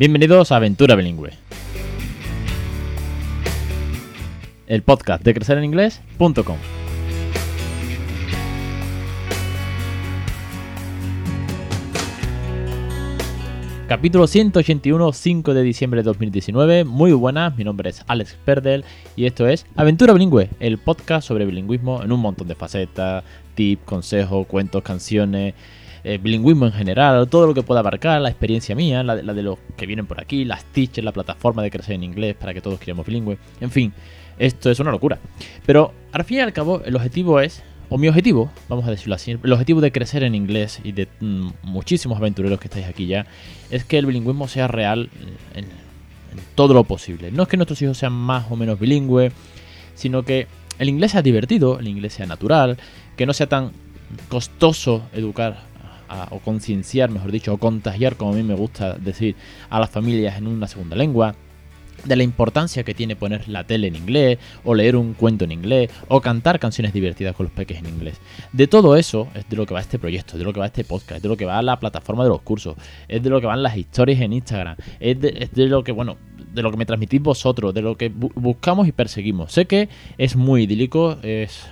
Bienvenidos a Aventura Bilingüe. El podcast de crecereninglés.com. Capítulo 181, 5 de diciembre de 2019. Muy buenas, mi nombre es Alex Perdel y esto es Aventura Bilingüe, el podcast sobre bilingüismo en un montón de facetas, tips, consejos, cuentos, canciones, eh, bilingüismo en general, todo lo que pueda abarcar, la experiencia mía, la, de los que vienen por aquí, las teachers, la plataforma de crecer en inglés para que todos creamos bilingüe. En fin, esto es una locura. Pero al fin y al cabo, el objetivo es o mi objetivo, vamos a decirlo así, el objetivo de crecer en inglés y de mm, muchísimos aventureros que estáis aquí ya, es que el bilingüismo sea real en, todo lo posible. No es que nuestros hijos sean más o menos bilingües, sino que el inglés sea divertido, el inglés sea natural, que no sea tan costoso educar o concienciar, mejor dicho, o contagiar, como a mí me gusta decir, a las familias en una segunda lengua de la importancia que tiene poner la tele en inglés, o leer un cuento en inglés, o cantar canciones divertidas con los peques en inglés. De todo eso es de lo que va este proyecto, de lo que va este podcast, es de lo que va la plataforma de los cursos, es de lo que van las historias en Instagram, es de, lo que, bueno, de lo que me transmitís vosotros, de lo que buscamos y perseguimos. Sé que es muy idílico, es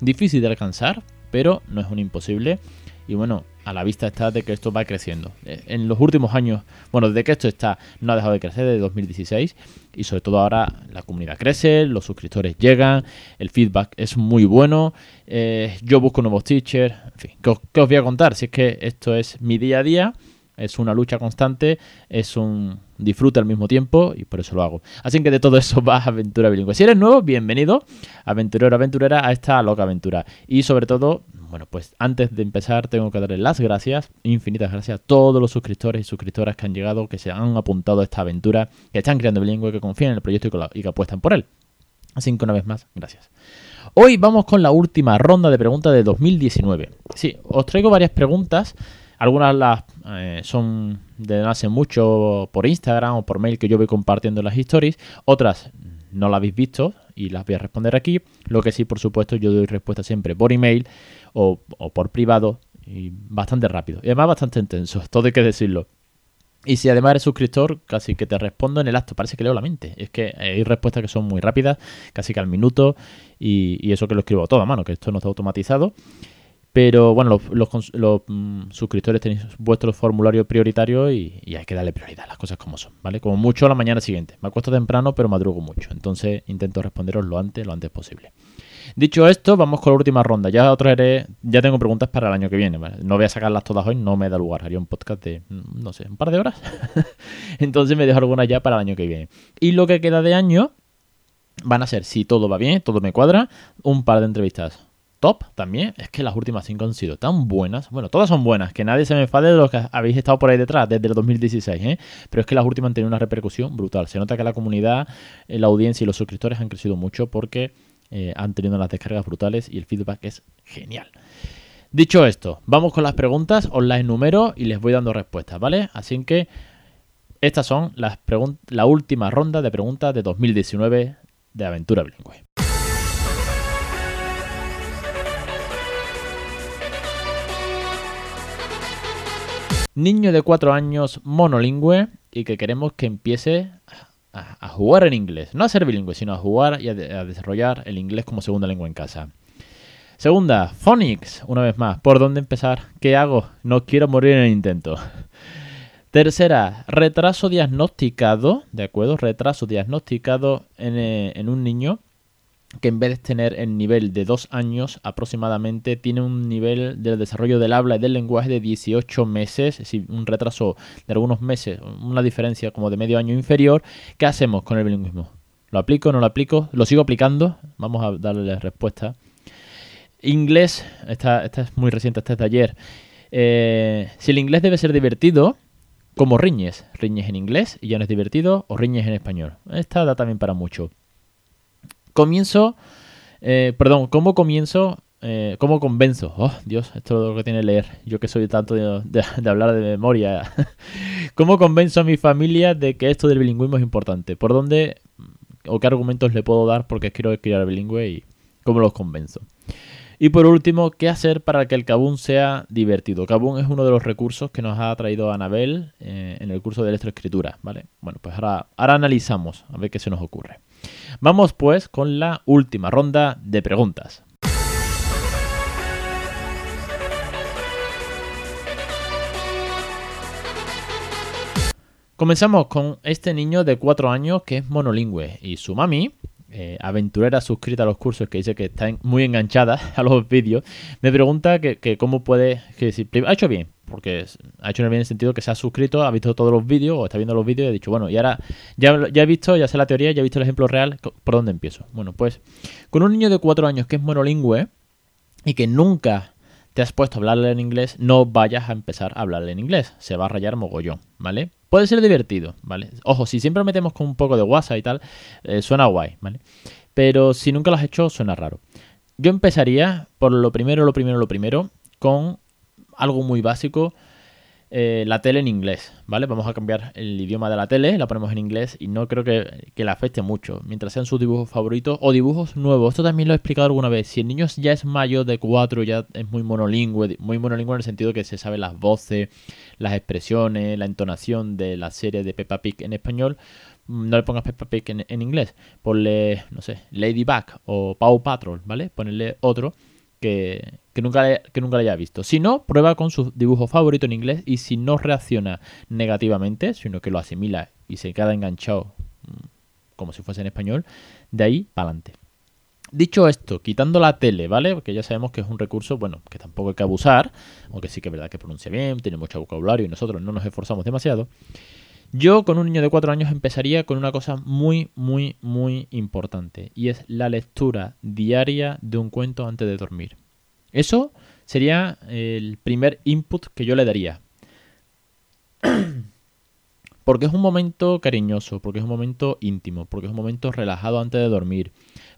difícil de alcanzar, pero no es un imposible. Y bueno, a la vista está de que esto va creciendo. Eh, en los últimos años, bueno, desde que esto está, no ha dejado de crecer desde 2016 y sobre todo ahora la comunidad crece, los suscriptores llegan, el feedback es muy bueno, eh, yo busco nuevos teachers, en fin, ¿qué ¿qué os voy a contar? Si es que esto es mi día a día es una lucha constante, es un disfrute al mismo tiempo y por eso lo hago. Así que de todo eso va Aventura Bilingüe. Si eres nuevo, bienvenido, aventurero, aventurera, a esta loca aventura. Y sobre todo, bueno, pues antes de empezar tengo que darle las gracias, infinitas gracias a todos los suscriptores y suscriptoras que han llegado, que se han apuntado a esta aventura, que están creando bilingüe, que confían en el proyecto y que apuestan por él. Así que una vez más, gracias. Hoy vamos con la última ronda de preguntas de 2019. Sí, os traigo varias preguntas algunas las eh, son de hace mucho por Instagram o por mail que yo voy compartiendo las stories. Otras no las habéis visto y las voy a responder aquí. Lo que sí, por supuesto, yo doy respuesta siempre por email o, por privado y bastante rápido. Y además bastante intenso, todo hay que decirlo. Y si además eres suscriptor, casi que te respondo en el acto. Parece que leo la mente. Es que hay respuestas que son muy rápidas, casi que al minuto. Y, y eso que lo escribo todo a mano, que esto no está automatizado. Pero bueno, los, mm, suscriptores tenéis vuestro formulario prioritario y, hay que darle prioridad, las cosas como son, ¿vale? Como mucho a la mañana siguiente. Me acuesto temprano, pero madrugo mucho. Entonces intento responderos lo antes, lo antes posible. Dicho esto, vamos con la última ronda. Ya traeré, ya tengo preguntas para el año que viene. No voy a sacarlas todas hoy, no me da lugar. Haría un podcast de, mm, no sé, un par de horas. Entonces me dejo algunas ya para el año que viene. Y lo que queda de año van a ser, si todo va bien, todo me cuadra, un par de entrevistas top también es que las últimas cinco han sido tan buenas. Bueno, todas son buenas, que nadie se me enfade de los que habéis estado por ahí detrás desde el 2016, ¿eh? Pero es que las últimas han tenido una repercusión brutal. Se nota que la comunidad, eh, la audiencia y los suscriptores han crecido mucho porque eh, han tenido las descargas brutales y el feedback es genial. Dicho esto, vamos con las preguntas, os las enumero y les voy dando respuestas, ¿vale? Así que estas son las la última ronda de preguntas de 2019 de Aventura Bilingüe. Niño de 4 años monolingüe y que queremos que empiece a, jugar en inglés. No a ser bilingüe, sino a jugar y a, desarrollar el inglés como segunda lengua en casa. Segunda, phonics, una vez más. ¿Por dónde empezar? ¿Qué hago? No quiero morir en el intento. Tercera, retraso diagnosticado, ¿de acuerdo? Retraso diagnosticado en, eh, en un niño que en vez de tener el nivel de dos años aproximadamente, tiene un nivel del desarrollo del habla y del lenguaje de 18 meses, es decir, un retraso de algunos meses, una diferencia como de medio año inferior. ¿Qué hacemos con el bilingüismo? ¿Lo aplico? ¿No lo aplico? ¿Lo sigo aplicando? Vamos a darle respuesta. Inglés, esta, es muy reciente, esta es de ayer. Eh, si el inglés debe ser divertido, ¿cómo riñes? ¿Riñes en inglés y ya no es divertido o riñes en español? Esta da también para mucho. Comienzo, eh, perdón, ¿cómo comienzo? Eh, ¿Cómo convenzo? Oh, Dios, esto es lo que tiene leer. Yo que soy tanto de, hablar de memoria. ¿Cómo convenzo a mi familia de que esto del bilingüismo es importante? ¿Por dónde o qué argumentos le puedo dar porque quiero criar bilingüe y cómo los convenzo? Y por último, ¿qué hacer para que el Kabun sea divertido? Kabun es uno de los recursos que nos ha traído Anabel eh, en el curso de electroescritura, ¿vale? Bueno, pues ahora, ahora analizamos a ver qué se nos ocurre. Vamos pues con la última ronda de preguntas. Comenzamos con este niño de 4 años que es monolingüe y su mami, eh, aventurera suscrita a los cursos que dice que está muy enganchada a los vídeos, me pregunta que, cómo puede, que si ha hecho bien, porque ha hecho bien en el sentido que se ha suscrito, ha visto todos los vídeos o está viendo los vídeos y ha dicho, bueno, y ahora ya, ya he visto, ya sé la teoría, ya he visto el ejemplo real, ¿por dónde empiezo? Bueno, pues con un niño de 4 años que es monolingüe y que nunca te has puesto a hablarle en inglés, no vayas a empezar a hablarle en inglés. Se va a rayar mogollón, ¿vale? Puede ser divertido, ¿vale? Ojo, si siempre lo metemos con un poco de WhatsApp y tal, eh, suena guay, ¿vale? Pero si nunca lo has hecho, suena raro. Yo empezaría por lo primero, lo primero, lo primero, con algo muy básico eh, la tele en inglés, ¿vale? Vamos a cambiar el idioma de la tele, la ponemos en inglés y no creo que, que le afecte mucho, mientras sean sus dibujos favoritos o dibujos nuevos. Esto también lo he explicado alguna vez. Si el niño ya es mayor de 4, ya es muy monolingüe, muy monolingüe en el sentido que se sabe las voces, las expresiones, la entonación de la serie de Peppa Pig en español, mm, no le pongas Peppa Pig en, en inglés, ponle, no sé, Ladybug o Paw Patrol, ¿vale? Ponerle otro que, nunca le, que nunca haya visto. Si no, prueba con su dibujo favorito en inglés y si no reacciona negativamente, sino que lo asimila y se queda enganchado mm, como si fuese en español, de ahí para adelante. Dicho esto, quitando la tele, ¿vale? Porque ya sabemos que es un recurso, bueno, que tampoco hay que abusar, aunque sí que es verdad que pronuncia bien, tiene mucho vocabulario y nosotros no nos esforzamos demasiado. Yo con un niño de 4 años empezaría con una cosa muy, muy, muy importante y es la lectura diaria de un cuento antes de dormir. Eso sería el primer input que yo le daría. Porque es un momento cariñoso, porque es un momento íntimo, porque es un momento relajado antes de dormir,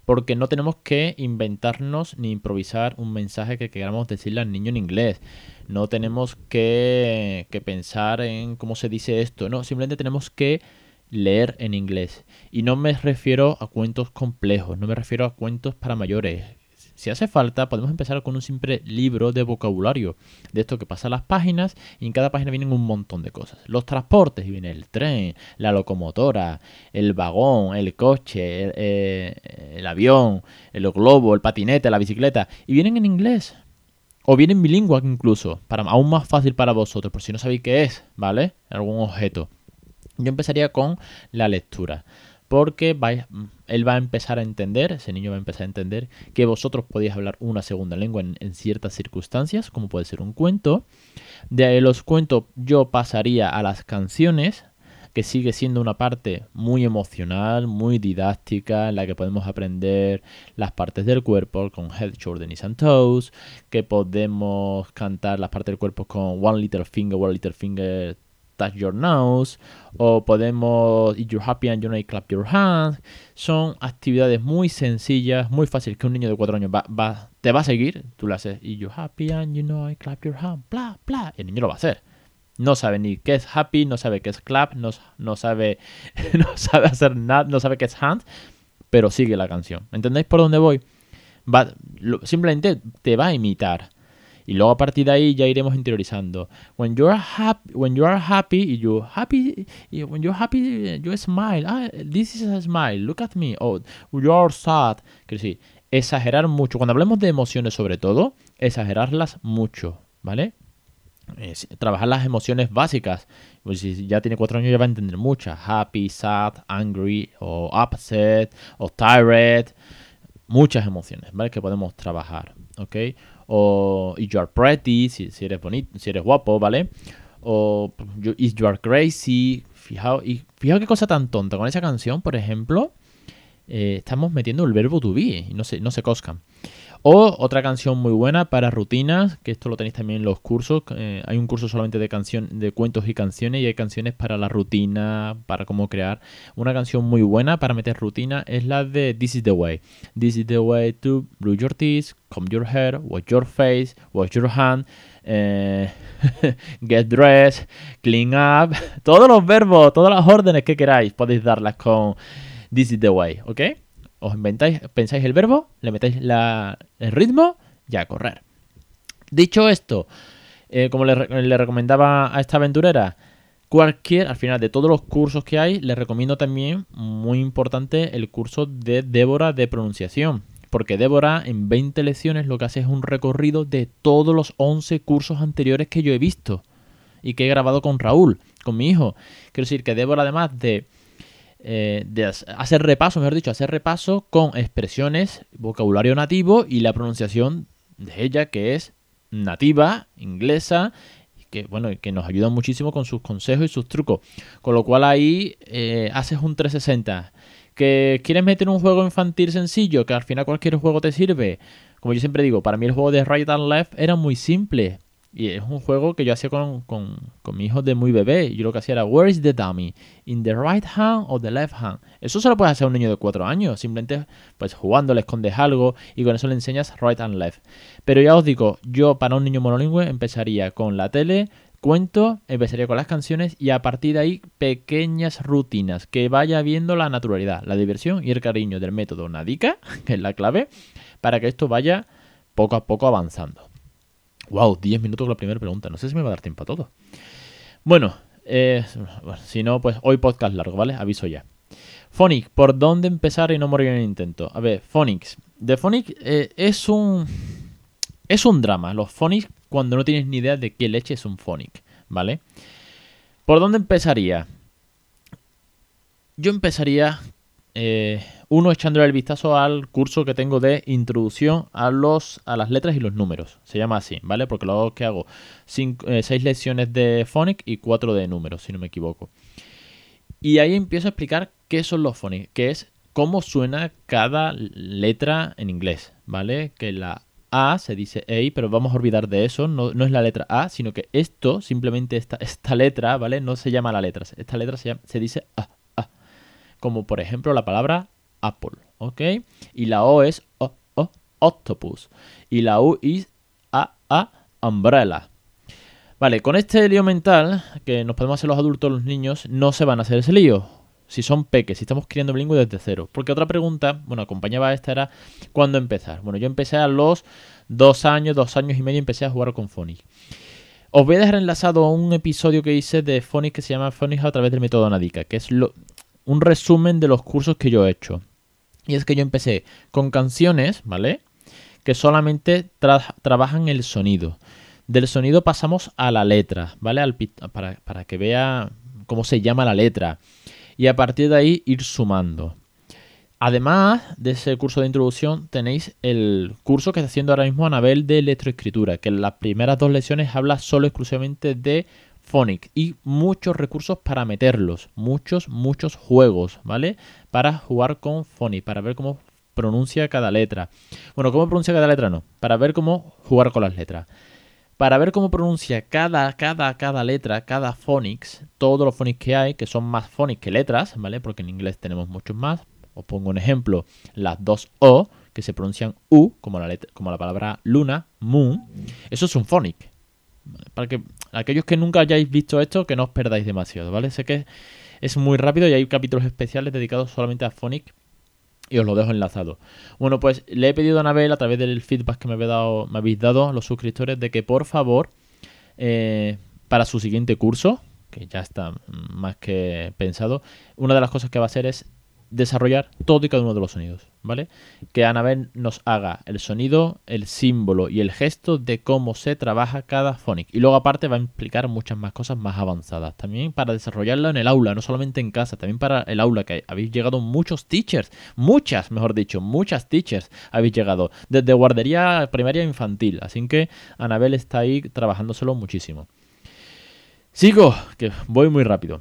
porque no tenemos que inventarnos ni improvisar un mensaje que queramos decirle al niño en inglés. No tenemos que, que pensar en cómo se dice esto, no, simplemente tenemos que leer en inglés. Y no me refiero a cuentos complejos, no me refiero a cuentos para mayores. Si hace falta, podemos empezar con un simple libro de vocabulario. De esto que pasa las páginas y en cada página vienen un montón de cosas. Los transportes, y viene el tren, la locomotora, el vagón, el coche, el, eh, avión, el globo, el patinete, la bicicleta. Y vienen en inglés. O vienen bilingüe incluso, para aún más fácil para vosotros, por si no sabéis qué es, ¿vale? Algún objeto. Yo empezaría con la lectura porque él va a empezar a entender, ese niño va a empezar a entender que vosotros podéis hablar una segunda lengua en, ciertas circunstancias, como puede ser un cuento. De los cuentos yo pasaría a las canciones, que sigue siendo una parte muy emocional, muy didáctica, en la que podemos aprender las partes del cuerpo con Head, Shoulders, Knees and Toes, que podemos cantar las partes del cuerpo con One Little Finger, One Little Finger, touch your nose o podemos if you're happy and you know clap your hands. Son actividades muy sencillas muy fáciles que un niño de 4 años va, te va a seguir. Tú le haces if you're happy and you know I clap your hand bla bla. El niño lo va a hacer. No sabe ni qué es happy no sabe qué es clap no, no sabe no sabe hacer nada no sabe qué es hand pero sigue la canción. ¿entendéis por dónde voy? Va, simplemente te va a imitar y luego a partir de ahí ya iremos interiorizando. When you are happy, when you are happy, you happy, when you're happy, you smile. Ah, this is a smile. Look at me. Oh, you're sad. Quiero decir, exagerar mucho. Cuando hablemos de emociones, sobre todo, exagerarlas mucho, ¿vale? trabajar las emociones básicas. Pues si ya tiene cuatro años ya va a entender muchas. Happy, sad, angry, o upset, o tired. Muchas emociones, ¿vale? Que podemos trabajar, ¿ok? O if you are pretty, si, eres bonito, si eres guapo, ¿vale? O if you are crazy, fijaos, y fijaos qué cosa tan tonta, con esa canción, por ejemplo, eh, estamos metiendo el verbo to be y no se, no se coscan. O otra canción muy buena para rutinas, que esto lo tenéis también en los cursos. Eh, hay un curso solamente de canción, de cuentos y canciones, y hay canciones para la rutina, para cómo crear. Una canción muy buena para meter rutina es la de This is the way. This is the way to brush your teeth, comb your hair, wash your face, wash your hand. Eh, get dressed, clean up, todos los verbos, todas las órdenes que queráis podéis darlas con This is the way, ¿ok? Os inventáis, pensáis el verbo, le metéis el ritmo y a correr. Dicho esto, eh, como le, recomendaba a esta aventurera, cualquier, al final de todos los cursos que hay, le recomiendo también, muy importante, el curso de Débora de pronunciación. Porque Débora en 20 lecciones lo que hace es un recorrido de todos los 11 cursos anteriores que yo he visto y que he grabado con Raúl, con mi hijo. Quiero decir que Débora además de, eh, de hacer repaso, mejor dicho, hacer repaso con expresiones, vocabulario nativo y la pronunciación de ella que es nativa, inglesa, que bueno, que nos ayuda muchísimo con sus consejos y sus trucos. Con lo cual ahí eh, haces un 360. Que quieres meter un juego infantil sencillo, que al final cualquier juego te sirve. Como yo siempre digo, para mí el juego de Right and Left era muy simple. Y es un juego que yo hacía con, con, mi hijo de muy bebé. Yo lo que hacía era, Where is the dummy? ¿In the right hand o the left hand? Eso se lo puedes hacer a un niño de 4 años. Simplemente, pues jugando le escondes algo y con eso le enseñas right and left. Pero ya os digo, yo para un niño monolingüe empezaría con la tele, cuento, empezaría con las canciones y a partir de ahí pequeñas rutinas que vaya viendo la naturalidad, la diversión y el cariño del método Nadica, que es la clave, para que esto vaya poco a poco avanzando. Wow, 10 minutos con la primera pregunta. No sé si me va a dar tiempo a todo. Bueno, eh, si no, pues hoy podcast largo, ¿vale? Aviso ya. Phonics, ¿por dónde empezar y no morir en el intento? A ver, Phonics. De Phonics eh, es un. Es un drama. Los Phonics, cuando no tienes ni idea de qué leche es un Phonic, ¿vale? ¿Por dónde empezaría? Yo empezaría eh, uno echándole el vistazo al curso que tengo de introducción a, los, a las letras y los números. Se llama así, ¿vale? Porque luego que hago eh, seis lecciones de phonics y cuatro de números, si no me equivoco. Y ahí empiezo a explicar qué son los phonics, que es cómo suena cada letra en inglés, ¿vale? Que la A se dice A, pero vamos a olvidar de eso, no, es la letra A, sino que esto, simplemente esta, esta letra, ¿vale? No se llama la letra, esta letra se, se dice A como por ejemplo la palabra Apple, ¿ok? Y la O es o, o, octopus. Y la U es A, A, umbrella. Vale, con este lío mental que nos podemos hacer los adultos, los niños, no se van a hacer ese lío. Si son peques, si estamos criando bilingüe desde cero. Porque otra pregunta, bueno, acompañaba a esta era ¿cuándo empezar? Bueno, yo empecé a los dos años, dos años y medio, empecé a jugar con Phonics. Os voy a dejar enlazado a un episodio que hice de Phonics que se llama Phonics a través del método Nadica, que es lo, un resumen de los cursos que yo he hecho. Y es que yo empecé con canciones, ¿vale? Que solamente trabajan el sonido. Del sonido pasamos a la letra, ¿vale? Al para, para que vea cómo se llama la letra. Y a partir de ahí ir sumando. Además de ese curso de introducción, tenéis el curso que está haciendo ahora mismo Anabel de electroescritura, que en las primeras dos lecciones habla solo exclusivamente de Phonics y muchos recursos para meterlos, muchos, muchos juegos, ¿vale? Para jugar con Phonics, para ver cómo pronuncia cada letra. Bueno, cómo pronuncia cada letra no, para ver cómo jugar con las letras. Para ver cómo pronuncia cada, cada, cada letra, cada phonics, todos los phonics que hay, que son más phonics que letras, ¿vale? Porque en inglés tenemos muchos más. Os pongo un ejemplo, las dos O, que se pronuncian U, como la, como la palabra luna, moon. Eso es un phonic. Para que aquellos que nunca hayáis visto esto, que no os perdáis demasiado, ¿vale? Sé que es muy rápido y hay capítulos especiales dedicados solamente a Phonic y os lo dejo enlazado. Bueno, pues le he pedido a Anabel a través del feedback que me, habéis dado, me habéis dado los suscriptores de que por favor, eh, para su siguiente curso, que ya está más que pensado, una de las cosas que va a hacer es desarrollar todo y cada uno de los sonidos, ¿vale? Que Anabel nos haga el sonido, el símbolo y el gesto de cómo se trabaja cada phonic. Y luego aparte va a implicar muchas más cosas más avanzadas. También para desarrollarlo en el aula, no solamente en casa, también para el aula, que habéis llegado muchos teachers, muchas, mejor dicho, muchas teachers habéis llegado, desde guardería primaria infantil. Así que Anabel está ahí trabajándoselo muchísimo. Sigo, que voy muy rápido.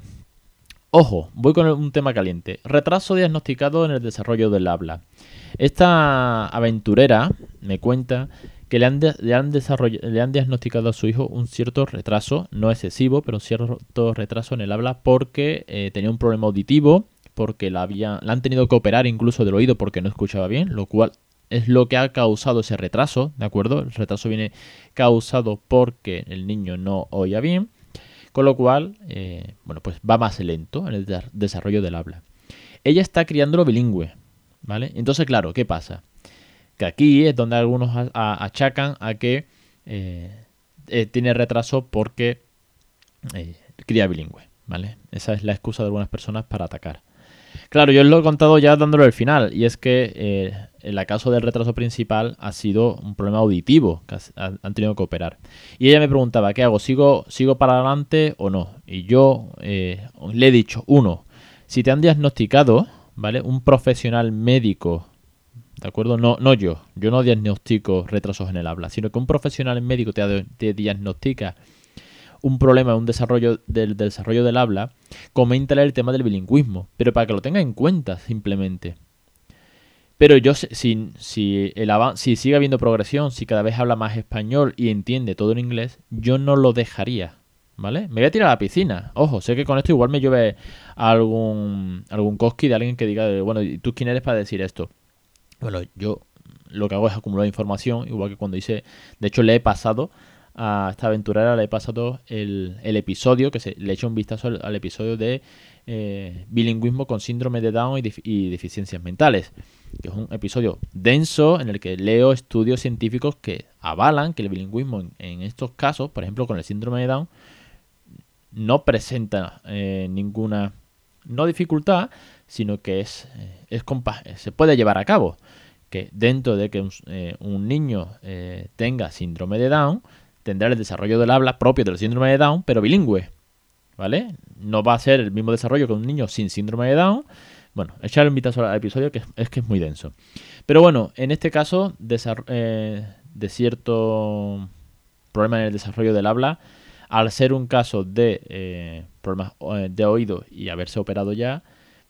Ojo, voy con un tema caliente. Retraso diagnosticado en el desarrollo del habla. Esta aventurera me cuenta que le han, le han, diagnosticado a su hijo un cierto retraso, no excesivo, pero un cierto retraso en el habla porque eh, tenía un problema auditivo, porque la, la han tenido que operar incluso del oído porque no escuchaba bien, lo cual es lo que ha causado ese retraso, ¿de acuerdo? El retraso viene causado porque el niño no oía bien. Con lo cual, eh, bueno, pues va más lento en el desarrollo del habla. Ella está criándolo bilingüe, ¿vale? Entonces, claro, ¿qué pasa? Que aquí es donde algunos achacan a que eh, eh, tiene retraso porque cría bilingüe, ¿vale? Esa es la excusa de algunas personas para atacar. Claro, yo os lo he contado ya dándolo el final, y es que el caso del retraso principal ha sido un problema auditivo que han tenido que operar. Y ella me preguntaba, ¿qué hago? ¿Sigo, sigo para adelante o no? Y yo eh, le he dicho, uno, si te han diagnosticado, ¿vale? Un profesional médico, ¿de acuerdo? No, no yo, yo no diagnostico retrasos en el habla, sino que un profesional médico te, te diagnostica un problema, un desarrollo del, desarrollo del habla, coméntale el tema del bilingüismo, pero para que lo tenga en cuenta simplemente. Pero yo, si, si, el si sigue habiendo progresión, si cada vez habla más español y entiende todo en inglés, yo no lo dejaría, ¿vale? Me voy a tirar a la piscina. Ojo, sé que con esto igual me llueve algún, algún cosqui de alguien que diga, bueno, ¿y tú quién eres para decir esto? Bueno, yo lo que hago es acumular información, igual que cuando hice, de hecho le he pasado a esta aventurera le he pasado el, episodio, que se, le he hecho un vistazo al, episodio de eh, bilingüismo con síndrome de Down y, deficiencias mentales, que es un episodio denso en el que leo estudios científicos que avalan que el bilingüismo en, estos casos, por ejemplo con el síndrome de Down, no presenta eh, ninguna, no dificultad, sino que es, eh, es se puede llevar a cabo. Que dentro de que un niño tenga síndrome de Down, tendrá el desarrollo del habla propio del síndrome de Down, pero bilingüe. ¿Vale? No va a ser el mismo desarrollo que un niño sin síndrome de Down. Bueno, echar un vistazo al episodio que es, que es muy denso. Pero bueno, en este caso, eh, de cierto problema en el desarrollo del habla, al ser un caso de eh, problemas eh, de oído y haberse operado ya,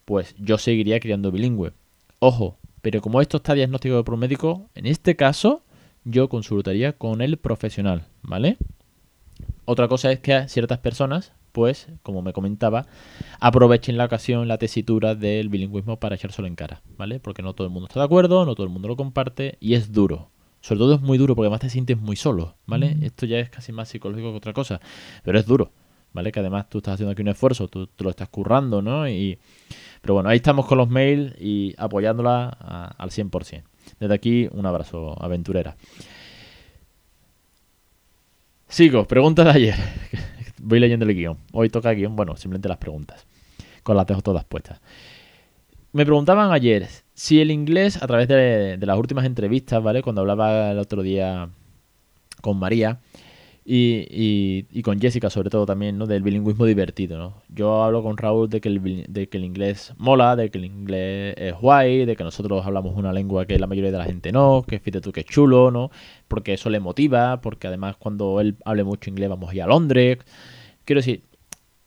pues yo seguiría criando bilingüe. Ojo, pero como esto está diagnosticado por un médico, en este caso yo consultaría con el profesional, ¿vale? Otra cosa es que ciertas personas, pues, como me comentaba, aprovechen la ocasión, la tesitura del bilingüismo para echárselo en cara, ¿vale? Porque no todo el mundo está de acuerdo, no todo el mundo lo comparte y es duro. Sobre todo es muy duro porque además te sientes muy solo, ¿vale? Mm. Esto ya es casi más psicológico que otra cosa, pero es duro, ¿vale? Que además tú estás haciendo aquí un esfuerzo, tú te lo estás currando, ¿no? Y... Pero bueno, ahí estamos con los mails y apoyándola al 100%. Desde aquí, un abrazo, aventurera. Sigo, preguntas de ayer. Voy leyendo el guion. Hoy toca guion, bueno, simplemente las preguntas. Con las dejo todas puestas. Me preguntaban ayer si el inglés, a través de, de las últimas entrevistas, ¿vale? Cuando hablaba el otro día con María, y, y, con Jessica sobre todo también, ¿no? Del bilingüismo divertido, ¿no? Yo hablo con Raúl de que, el, de que el inglés mola, de que el inglés es guay, de que nosotros hablamos una lengua que la mayoría de la gente no, que fíjate tú que es chulo, ¿no? Porque eso le motiva, porque además cuando él hable mucho inglés vamos a ir a Londres. Quiero decir,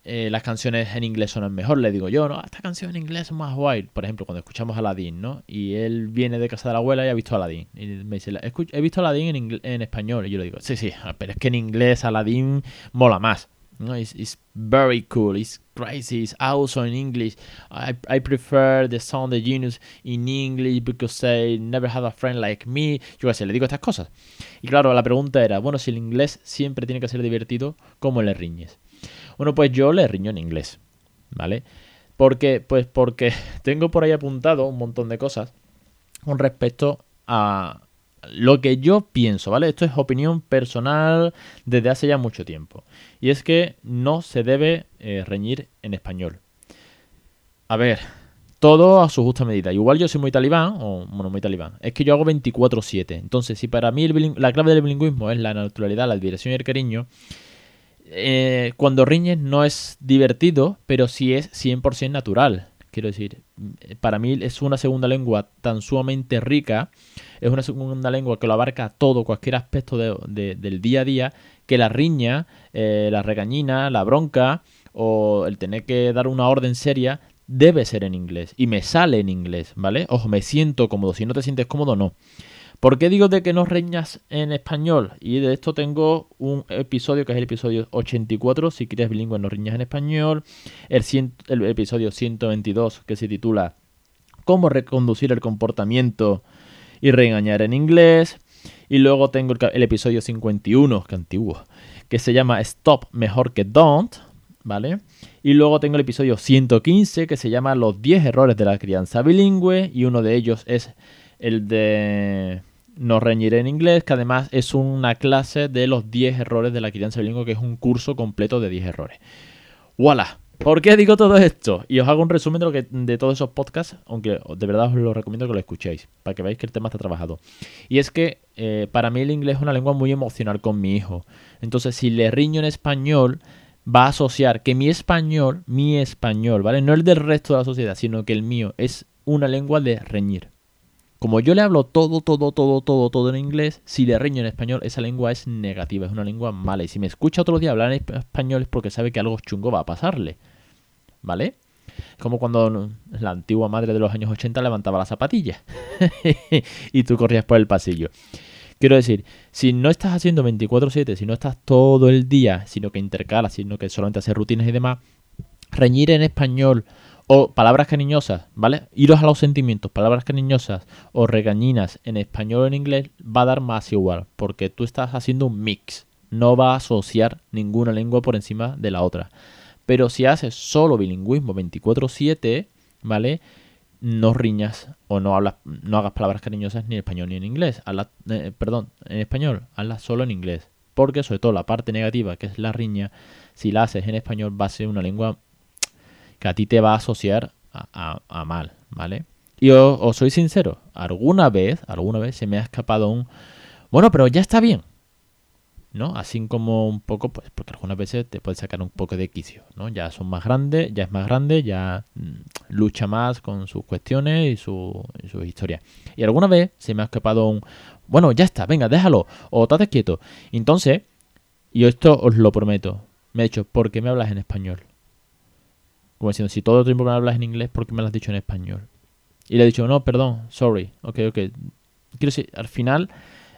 eh, las canciones en inglés son mejor, le digo yo, ¿no? Esta canción en inglés es más guay. Por ejemplo, cuando escuchamos a Aladdin, ¿no? Y él viene de casa de la abuela y ha visto a Aladdin. Y me dice, he visto a Aladdin en, español. Y yo le digo, sí, sí, pero es que en inglés Aladdin mola más. ¿no? It's, very cool, it's crazy, it's awesome in English. I, I prefer the song The Genius in English because I never had a friend like me. Yo qué sé, le digo estas cosas. Y claro, la pregunta era, bueno, si el inglés siempre tiene que ser divertido, ¿cómo le riñes? Bueno, pues yo le riño en inglés, ¿vale? Porque, pues porque tengo por ahí apuntado un montón de cosas con respecto a lo que yo pienso, ¿vale? Esto es opinión personal desde hace ya mucho tiempo. Y es que no se debe eh, reñir en español. A ver, todo a su justa medida. Igual yo soy muy talibán, o bueno, muy talibán. Es que yo hago 24-7. Entonces, si para mí la clave del bilingüismo es la naturalidad, la admiración y el cariño, eh, cuando riñes no es divertido, pero sí es 100% natural. Quiero decir, para mí es una segunda lengua tan sumamente rica, es una segunda lengua que lo abarca todo, cualquier aspecto del día a día, que la riña, eh, la regañina, la bronca o el tener que dar una orden seria debe ser en inglés. Y me sale en inglés, ¿vale? Ojo, me siento cómodo. Si no te sientes cómodo, no. ¿Por qué digo de que no reñas en español? Y de esto tengo un episodio que es el episodio 84, si quieres bilingüe no riñas en español, el, el episodio 122 que se titula Cómo reconducir el comportamiento y regañar en inglés. Y luego tengo el, episodio 51, que antiguo, que se llama Stop mejor que Don't, ¿vale? Y luego tengo el episodio 115 que se llama Los 10 errores de la crianza bilingüe y uno de ellos es el de No reñiré en inglés, que además es una clase de los 10 errores de la crianza bilingüe, que es un curso completo de 10 errores. ¡Voilà! ¿Por qué digo todo esto? Y os hago un resumen de, lo que, de todos esos podcasts, aunque de verdad os lo recomiendo que lo escuchéis, para que veáis que el tema está trabajado. Y es que eh, para mí el inglés es una lengua muy emocional con mi hijo. Entonces, si le riño en español, va a asociar que mi español, mi español, ¿vale? No el del resto de la sociedad, sino que el mío es una lengua de reñir. Como yo le hablo todo, todo, todo, todo, todo en inglés, si le riño en español, esa lengua es negativa, es una lengua mala. Y si me escucha otro día hablar en español es porque sabe que algo chungo va a pasarle. ¿vale? Como cuando la antigua madre de los años 80 levantaba las zapatillas y tú corrías por el pasillo. Quiero decir, si no estás haciendo 24/7, si no estás todo el día, sino que intercalas, sino que solamente haces rutinas y demás, reñir en español o palabras cariñosas, ¿vale? Iros a los sentimientos, palabras cariñosas o regañinas en español o en inglés va a dar más igual, porque tú estás haciendo un mix, no va a asociar ninguna lengua por encima de la otra. Pero si haces solo bilingüismo 24/7, ¿vale? No riñas o no hagas palabras cariñosas ni en español ni en inglés. Eh, perdón, en español, hazlas solo en inglés. Porque sobre todo la parte negativa, que es la riña, si la haces en español va a ser una lengua que a ti te va a asociar a, mal, ¿vale? Y os, soy sincero, alguna vez, alguna vez se me ha escapado un... Bueno, pero ya está bien. ¿no? Así como un poco, pues, porque algunas veces te puede sacar un poco de quicio, ¿no? Ya son más grandes, ya es más grande, ya mm, lucha más con sus cuestiones y su, y historia. Y alguna vez se me ha escapado un, bueno, ya está, venga, déjalo, o estate quieto. Entonces, y esto os lo prometo, me ha dicho, ¿por qué me hablas en español? Como diciendo, si todo el tiempo me hablas en inglés, ¿por qué me lo has dicho en español? Y le he dicho, no, perdón, sorry, ok, ok. Quiero decir, al final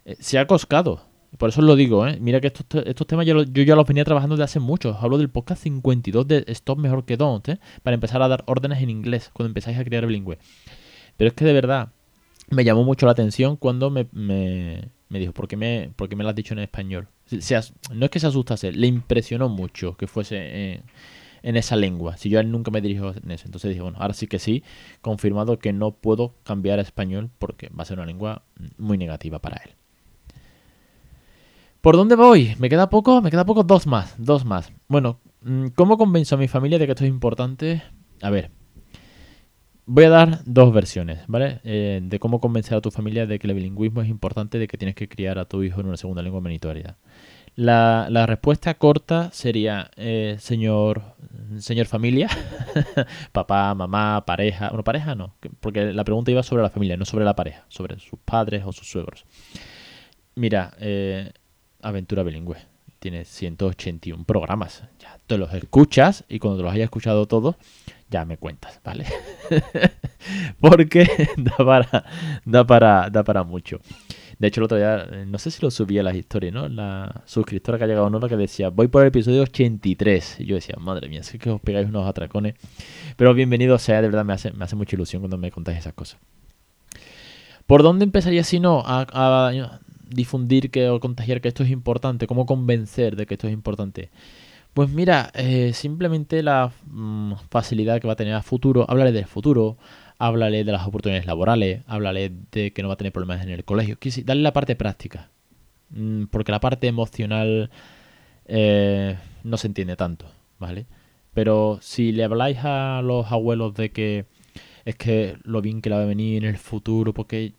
eh, se ha coscado por eso os lo digo, ¿eh? Mira que estos, estos temas yo, ya los venía trabajando desde hace mucho. hablo del podcast 52 de Stop Mejor que Don't, ¿eh? Para empezar a dar órdenes en inglés cuando empezáis a crear bilingüe. Pero es que de verdad me llamó mucho la atención cuando me, me, dijo, ¿por qué me, ¿por me lo has dicho en español? no es que se asustase, le impresionó mucho que fuese en esa lengua. Si yo él nunca me dirijo en eso. Entonces dije, bueno, ahora sí que sí, confirmado que no puedo cambiar a español porque va a ser una lengua muy negativa para él. ¿Por dónde voy? ¿Me queda poco? Me queda poco, dos más, dos más. Bueno, mm, ¿cómo convenzo a mi familia de que esto es importante? A ver, voy a dar dos versiones, ¿vale? Eh, de cómo convencer a tu familia de que el bilingüismo es importante, de que tienes que criar a tu hijo en una segunda lengua minoritaria. La, la respuesta corta sería, eh, señor, señor familia, papá, mamá, pareja, bueno, pareja no, porque la pregunta iba sobre la familia, no sobre la pareja, sobre sus padres o sus suegros. Mira, eh, Aventura Bilingüe. Tiene 181 programas. Ya te los escuchas y cuando te los hayas escuchado todos, ya me cuentas, ¿vale? Porque da para, da, para, da para mucho. De hecho, el otro día, eh, no sé si lo subí a las historias, ¿no? La suscriptora que ha llegado nueva que decía, voy por el episodio 83. Y yo decía, madre mía, es que os pegáis unos atracones. Pero bienvenido sea, de verdad me hace, me hace mucha ilusión cuando me contáis esas cosas. ¿Por dónde empezaría si no a, difundir que, o contagiar que esto es importante? ¿Cómo convencer de que esto es importante? Pues mira, eh, simplemente la mm, facilidad que va a tener a futuro, háblale del futuro, háblale de las oportunidades laborales, háblale de que no va a tener problemas en el colegio, dale la parte práctica, mm, porque la parte emocional eh, no se entiende tanto, ¿vale? Pero si le habláis a los abuelos de que es que lo bien que la va a venir en el futuro, porque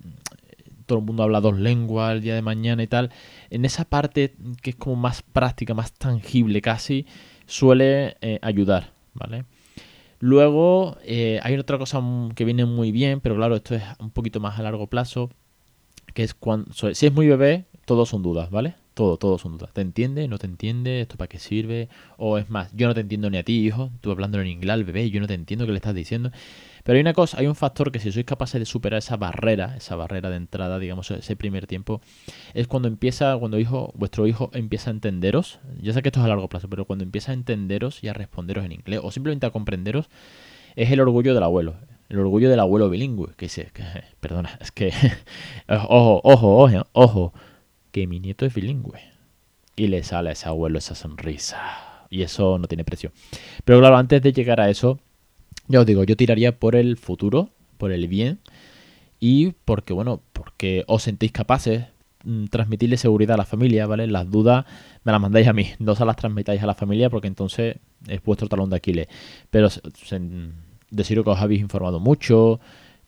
todo el mundo habla dos lenguas el día de mañana y tal, en esa parte que es como más práctica, más tangible casi, suele eh, ayudar, ¿vale? Luego eh, hay otra cosa que viene muy bien, pero claro, esto es un poquito más a largo plazo, que es cuando, si es muy bebé, todos son dudas, ¿vale? Todo, todo son dudas. ¿Te entiende? ¿No te entiende? ¿Esto para qué sirve? O es más, yo no te entiendo ni a ti, hijo. Tú hablando en inglés al bebé yo no te entiendo qué le estás diciendo. Pero hay una cosa, hay un factor que si sois capaces de superar esa barrera, esa barrera de entrada, digamos, ese primer tiempo, es cuando empieza, cuando hijo, vuestro hijo empieza a entenderos. Yo sé que esto es a largo plazo, pero cuando empieza a entenderos y a responderos en inglés, o simplemente a comprenderos, es el orgullo del abuelo. El orgullo del abuelo bilingüe, que dice, que, perdona, es que, ojo, ojo, ojo, ojo, que mi nieto es bilingüe. Y le sale a ese abuelo esa sonrisa. Y eso no tiene precio. Pero claro, antes de llegar a eso, ya os digo, yo tiraría por el futuro, por el bien. Y porque, bueno, porque que os sentéis capaces, mm, transmitirle seguridad a la familia, ¿vale? Las dudas me las mandáis a mí, no se las transmitáis a la familia porque entonces es vuestro talón de Aquiles. Pero deciros que os habéis informado mucho,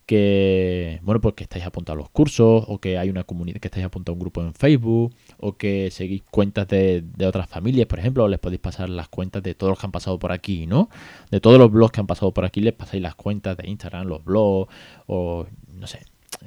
que bueno pues que estáis apuntados a los cursos o que hay una comunidad que estáis apuntados a un grupo en Facebook o que seguís cuentas de, de, otras familias por ejemplo les podéis pasar las cuentas de todos los que han pasado por aquí no de todos los blogs que han pasado por aquí les pasáis las cuentas de Instagram los blogs o no sé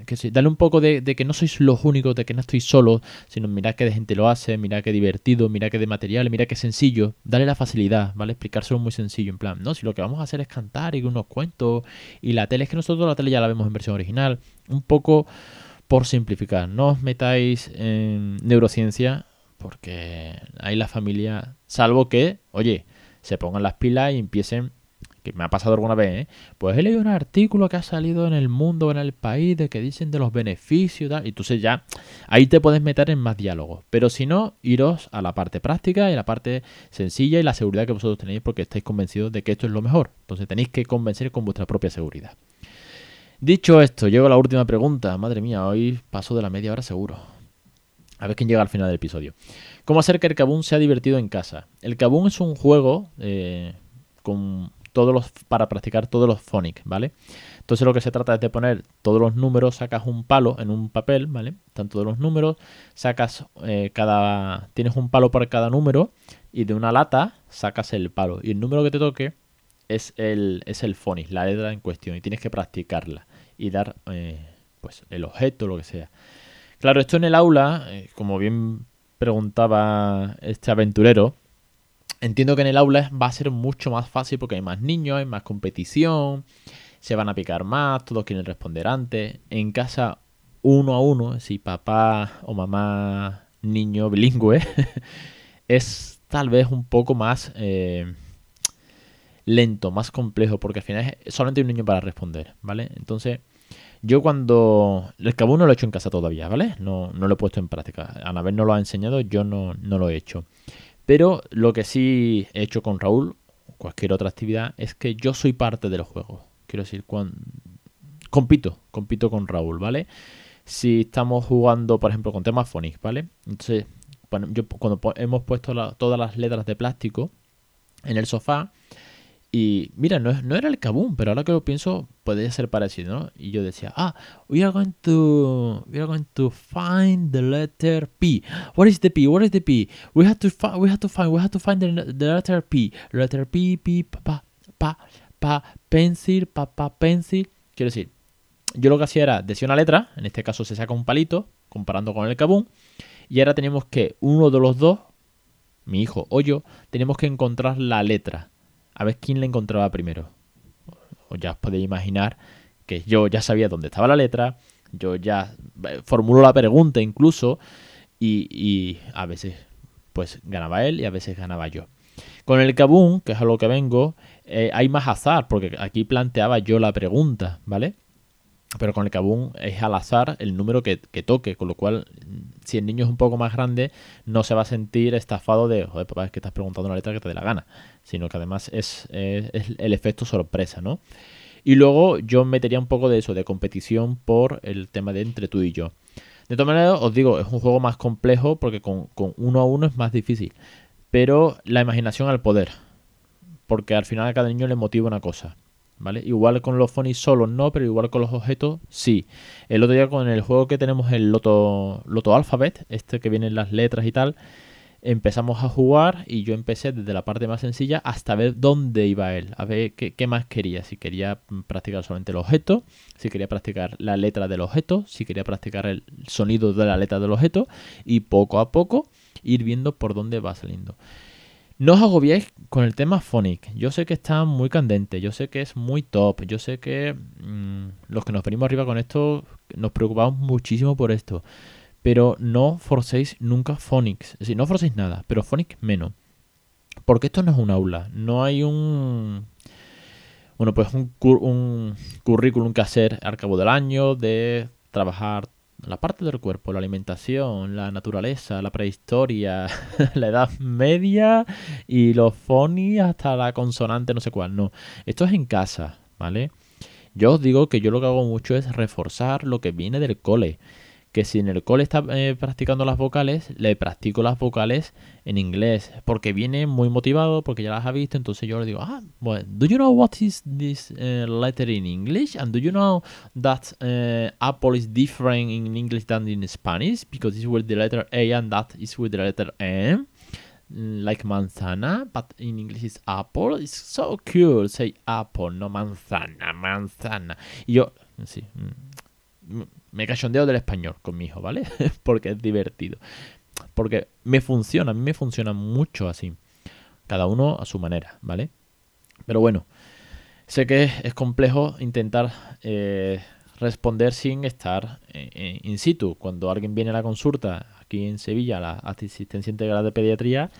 que sí, dale un poco de, que no sois los únicos, de que no estoy solo, sino mirad que de gente lo hace, mirad qué divertido, mirad qué de material, mirad qué sencillo, dale la facilidad, ¿vale? Explicárselo muy sencillo, en plan, no, si lo que vamos a hacer es cantar y unos cuentos, y la tele es que nosotros la tele ya la vemos en versión original, un poco por simplificar, no os metáis en neurociencia, porque ahí la familia, salvo que, oye, se pongan las pilas y empiecen me ha pasado alguna vez, ¿eh? pues he leído un artículo que ha salido en el mundo, en el país, de que dicen de los beneficios, y entonces ya ahí te puedes meter en más diálogos. Pero si no, iros a la parte práctica y la parte sencilla y la seguridad que vosotros tenéis porque estáis convencidos de que esto es lo mejor. Entonces tenéis que convencer con vuestra propia seguridad. Dicho esto, llego a la última pregunta. Madre mía, hoy paso de la media hora seguro. A ver quién llega al final del episodio. ¿Cómo hacer que el Kabum sea divertido en casa? El Kabum es un juego eh, con todos los, para practicar todos los phonics, ¿vale? Entonces lo que se trata es de poner todos los números, sacas un palo en un papel, ¿vale? Están todos los números, sacas eh, cada... tienes un palo por cada número y de una lata sacas el palo. Y el número que te toque es el, es el phonics, la letra en cuestión, y tienes que practicarla y dar eh, pues el objeto, lo que sea. Claro, esto en el aula, eh, como bien preguntaba este aventurero, Entiendo que en el aula va a ser mucho más fácil porque hay más niños, hay más competición, se van a picar más, todos quieren responder antes. En casa, uno a uno, si papá o mamá, niño bilingüe, es tal vez un poco más eh, lento, más complejo, porque al final es solamente un niño para responder, ¿vale? Entonces, yo cuando... El cabo no lo he hecho en casa todavía, ¿vale? No, no lo he puesto en práctica. Anabel no lo ha enseñado, yo no, no lo he hecho. Pero lo que sí he hecho con Raúl, cualquier otra actividad, es que yo soy parte del juego. Quiero decir, cuando... compito, compito con Raúl, ¿vale? Si estamos jugando, por ejemplo, con temas phonics, ¿vale? Entonces, yo, cuando hemos puesto todas las letras de plástico en el sofá, y mira, no, no era el Kabum, pero ahora que lo pienso, podría ser parecido, ¿no? Y yo decía, ah, we are going to, we are going to find the letter P. What is the P? What is the P? We have to find, we have to find, we have to find the, the letter P. Letter P, P, pa, pa, pa, pencil, pa, pa, pencil. Quiero decir, yo lo que hacía era decía una letra, en este caso se saca un palito, comparando con el Kabum, y ahora tenemos que uno de los dos, mi hijo o yo, tenemos que encontrar la letra a ver quién la encontraba primero. O ya os podéis imaginar que yo ya sabía dónde estaba la letra, yo ya eh, formulo la pregunta incluso, y, a veces pues ganaba él y a veces ganaba yo. Con el Kabum, que es a lo que vengo, eh, hay más azar, porque aquí planteaba yo la pregunta, ¿vale? Pero con el Kabum es al azar el número que, toque, con lo cual, si el niño es un poco más grande, no se va a sentir estafado de, joder, papá, es que estás preguntando una letra que te dé la gana, sino que además es, el efecto sorpresa, ¿no? Y luego yo metería un poco de eso, de competición por el tema de entre tú y yo. De todas maneras, os digo, es un juego más complejo porque con, con uno a uno es más difícil. Pero la imaginación al poder. Porque al final a cada niño le motiva una cosa. ¿Vale? Igual con los phonics solos no, pero igual con los objetos sí. El otro día con el juego que tenemos el Loto, Loto Alphabet, este que vienen las letras y tal, empezamos a jugar y yo empecé desde la parte más sencilla hasta ver dónde iba él, a ver qué, más quería, si quería practicar solamente el objeto, si quería practicar la letra del objeto, si quería practicar el sonido de la letra del objeto y poco a poco ir viendo por dónde va saliendo. No os agobiéis con el tema Phonic. Yo sé que está muy candente, yo sé que es muy top, yo sé que mm, los que nos venimos arriba con esto nos preocupamos muchísimo por esto. Pero no forcéis nunca Phonics. Es decir, no forcéis nada, pero Phonics menos. Porque esto no es un aula. No hay un. Bueno, pues un currículum que hacer al cabo del año de trabajar la parte del cuerpo, la alimentación, la naturaleza, la prehistoria, la edad media y los phonies hasta la consonante no sé cuál. No, esto es en casa, ¿vale? Yo os digo que yo lo que hago mucho es reforzar lo que viene del cole. Que si en el cole está eh, practicando las vocales, le practico las vocales en inglés, porque viene muy motivado, porque ya las ha visto, entonces yo le digo, ah, bueno, do you know what is this uh, letter in English? And do you know that uh, apple is different in English than in Spanish? Because it's with the letter A and that is with the letter M. Mm, like manzana, but in English is apple. It's so cool. Say apple, no manzana, manzana. Y yo, sí, me cachondeo del español con mi hijo, ¿vale? Porque es divertido. Porque me funciona, a mí me funciona mucho así. Cada uno a su manera, ¿vale? Pero bueno, sé que es complejo intentar eh, responder sin estar eh, eh, in situ. Cuando alguien viene a la consulta aquí en Sevilla, la asistencia integral de pediatría,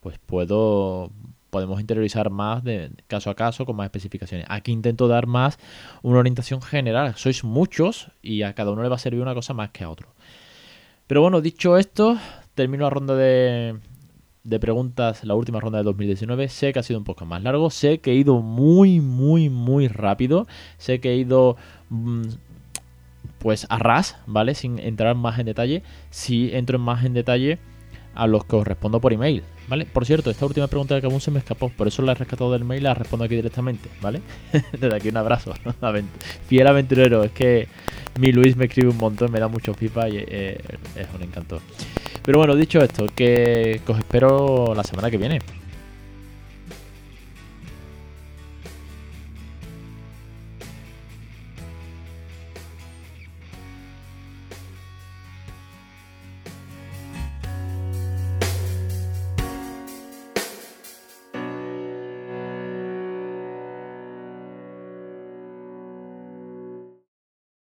pues puedo podemos interiorizar más de caso a caso con más especificaciones. Aquí intento dar más una orientación general. Sois muchos y a cada uno le va a servir una cosa más que a otro. Pero bueno, dicho esto, termino la ronda de, de preguntas, la última ronda de 2019. Sé que ha sido un poco más largo, sé que he ido muy, muy, muy rápido, sé que he ido mm, pues a ras, ¿vale? Sin entrar más en detalle. Si entro en más en detalle a los que os respondo por email, ¿vale? Por cierto, esta última pregunta que aún se me escapó, por eso la he rescatado del mail y la respondo aquí directamente, ¿vale? Desde aquí un abrazo, fiel aventurero, es que mi Luis me escribe un montón, me da mucho pipa y eh, es un encanto. Pero bueno, dicho esto, que os espero la semana que viene.